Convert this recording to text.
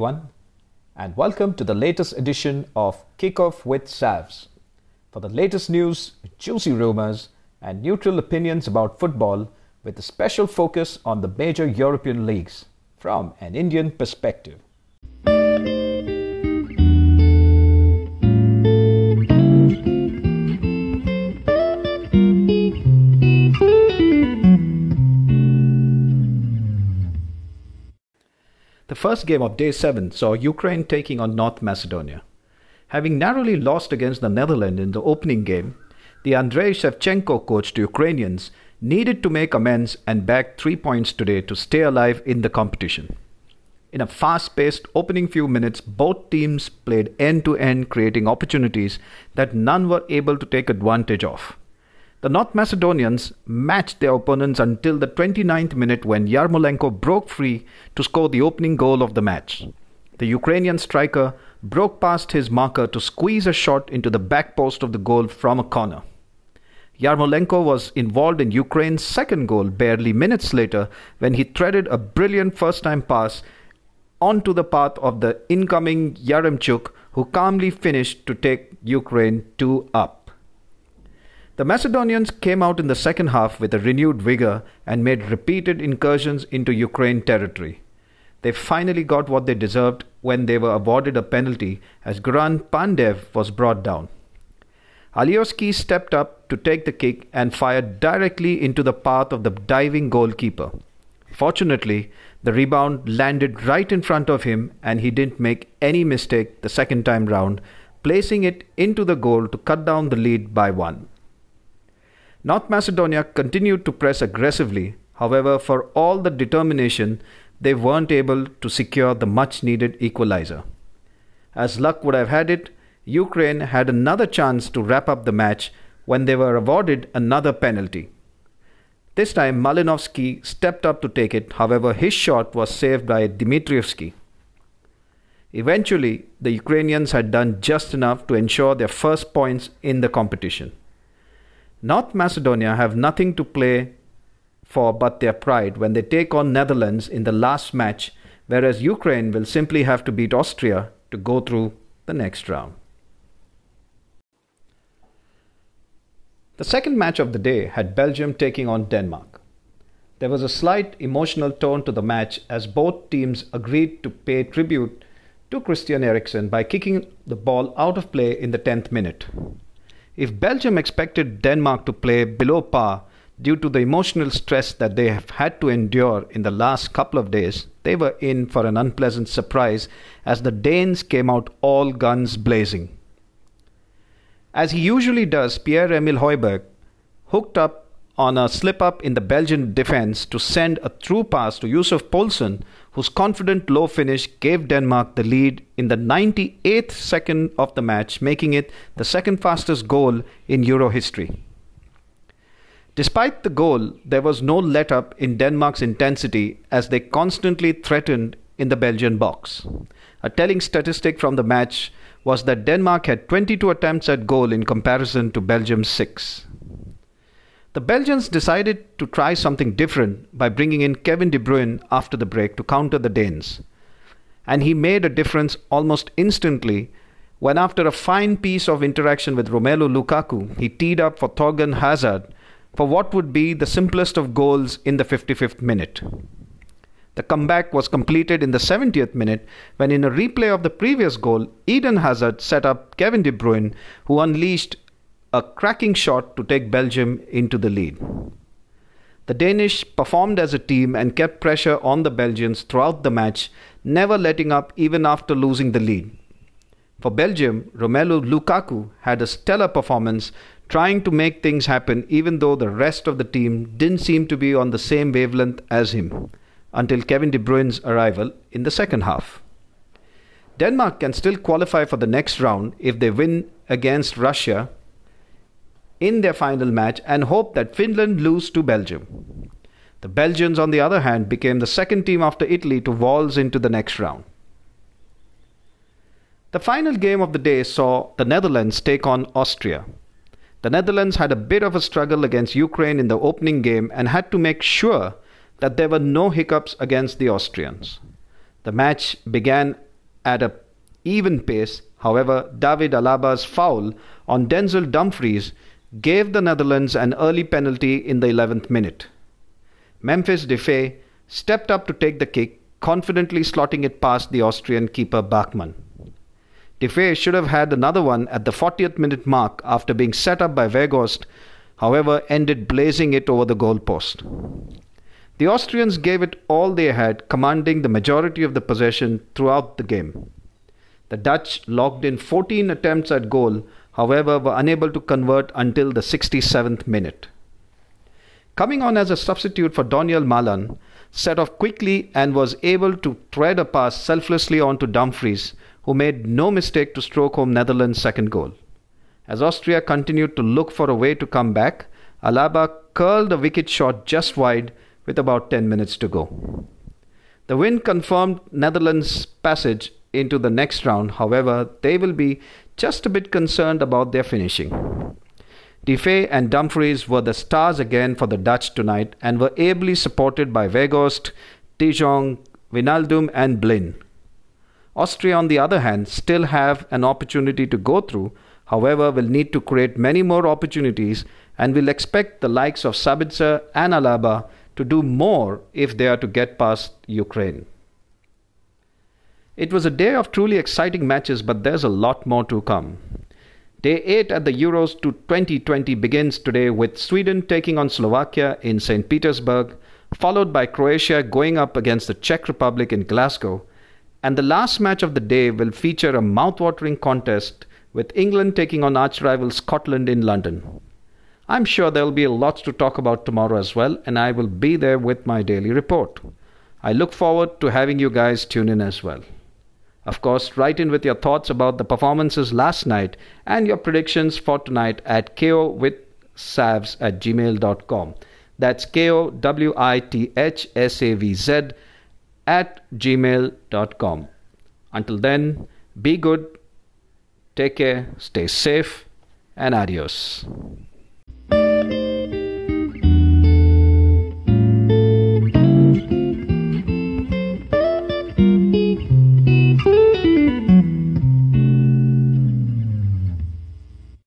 everyone, and welcome to the latest edition of Kickoff with Savs. For the latest news, juicy rumors, and neutral opinions about football, with a special focus on the major European leagues from an Indian perspective. First game of day 7 saw Ukraine taking on North Macedonia. Having narrowly lost against the Netherlands in the opening game, the Andrei Shevchenko coached to Ukrainians needed to make amends and bag three points today to stay alive in the competition. In a fast paced opening few minutes, both teams played end to end, creating opportunities that none were able to take advantage of. The North Macedonians matched their opponents until the 29th minute when Yarmolenko broke free to score the opening goal of the match. The Ukrainian striker broke past his marker to squeeze a shot into the back post of the goal from a corner. Yarmolenko was involved in Ukraine's second goal barely minutes later when he threaded a brilliant first time pass onto the path of the incoming Yaremchuk, who calmly finished to take Ukraine 2 up. The Macedonians came out in the second half with a renewed vigor and made repeated incursions into Ukraine territory. They finally got what they deserved when they were awarded a penalty as Goran Pandev was brought down. Alioski stepped up to take the kick and fired directly into the path of the diving goalkeeper. Fortunately, the rebound landed right in front of him and he didn't make any mistake the second time round, placing it into the goal to cut down the lead by one. North Macedonia continued to press aggressively. However, for all the determination, they weren't able to secure the much needed equalizer. As luck would have had it, Ukraine had another chance to wrap up the match when they were awarded another penalty. This time, Malinovsky stepped up to take it, however, his shot was saved by Dimitrievski. Eventually, the Ukrainians had done just enough to ensure their first points in the competition. North Macedonia have nothing to play for but their pride when they take on Netherlands in the last match, whereas Ukraine will simply have to beat Austria to go through the next round. The second match of the day had Belgium taking on Denmark. There was a slight emotional tone to the match as both teams agreed to pay tribute to Christian Eriksen by kicking the ball out of play in the 10th minute. If Belgium expected Denmark to play below par due to the emotional stress that they have had to endure in the last couple of days, they were in for an unpleasant surprise as the Danes came out all guns blazing. As he usually does, Pierre Emil Højbjerg hooked up on a slip up in the Belgian defense to send a through pass to Yusuf Poulsen, whose confident low finish gave Denmark the lead in the 98th second of the match, making it the second fastest goal in Euro history. Despite the goal, there was no let up in Denmark's intensity as they constantly threatened in the Belgian box. A telling statistic from the match was that Denmark had 22 attempts at goal in comparison to Belgium's 6. The Belgians decided to try something different by bringing in Kevin De Bruyne after the break to counter the Danes. And he made a difference almost instantly when, after a fine piece of interaction with Romelu Lukaku, he teed up for Thorgan Hazard for what would be the simplest of goals in the 55th minute. The comeback was completed in the 70th minute when, in a replay of the previous goal, Eden Hazard set up Kevin De Bruyne, who unleashed a cracking shot to take Belgium into the lead. The Danish performed as a team and kept pressure on the Belgians throughout the match, never letting up even after losing the lead. For Belgium, Romelu Lukaku had a stellar performance, trying to make things happen even though the rest of the team didn't seem to be on the same wavelength as him, until Kevin De Bruyne's arrival in the second half. Denmark can still qualify for the next round if they win against Russia in their final match and hoped that Finland lose to Belgium. The Belgians, on the other hand, became the second team after Italy to waltz into the next round. The final game of the day saw the Netherlands take on Austria. The Netherlands had a bit of a struggle against Ukraine in the opening game and had to make sure that there were no hiccups against the Austrians. The match began at a even pace. However, David Alaba's foul on Denzel Dumfries gave the Netherlands an early penalty in the 11th minute. Memphis Depay stepped up to take the kick, confidently slotting it past the Austrian keeper Bachmann. Depay should have had another one at the 40th minute mark after being set up by Weghorst, however, ended blazing it over the goalpost. The Austrians gave it all they had, commanding the majority of the possession throughout the game. The Dutch logged in 14 attempts at goal, however, were unable to convert until the 67th minute. Coming on as a substitute for Donyell Malen, set off quickly and was able to thread a pass selflessly onto Dumfries, who made no mistake to stroke home Netherlands' second goal. As Austria continued to look for a way to come back, Alaba curled a wicket shot just wide with about 10 minutes to go. The win confirmed Netherlands' passage into the next round, however, they will be just a bit concerned about their finishing. Depay and Dumfries were the stars again for the Dutch tonight and were ably supported by Weghorst, De Jong, Wijnaldum and Blind. Austria, on the other hand, still have an opportunity to go through, however, will need to create many more opportunities and will expect the likes of Sabitzer and Alaba to do more if they are to get past Ukraine. It was a day of truly exciting matches, but there's a lot more to come. Day 8 at the Euros to 2020 begins today with Sweden taking on Slovakia in St. Petersburg, followed by Croatia going up against the Czech Republic in Glasgow. And the last match of the day will feature a mouth-watering contest with England taking on arch rival Scotland in London. I'm sure there'll be lots to talk about tomorrow as well, and I will be there with my daily report. I look forward to having you guys tune in as well. Of course, write in with your thoughts about the performances last night and your predictions for tonight at kowithsavs at gmail.com. That's K-O-W-I-T-H-S-A-V-Z at gmail.com. Until then, be good, take care, stay safe, and adios.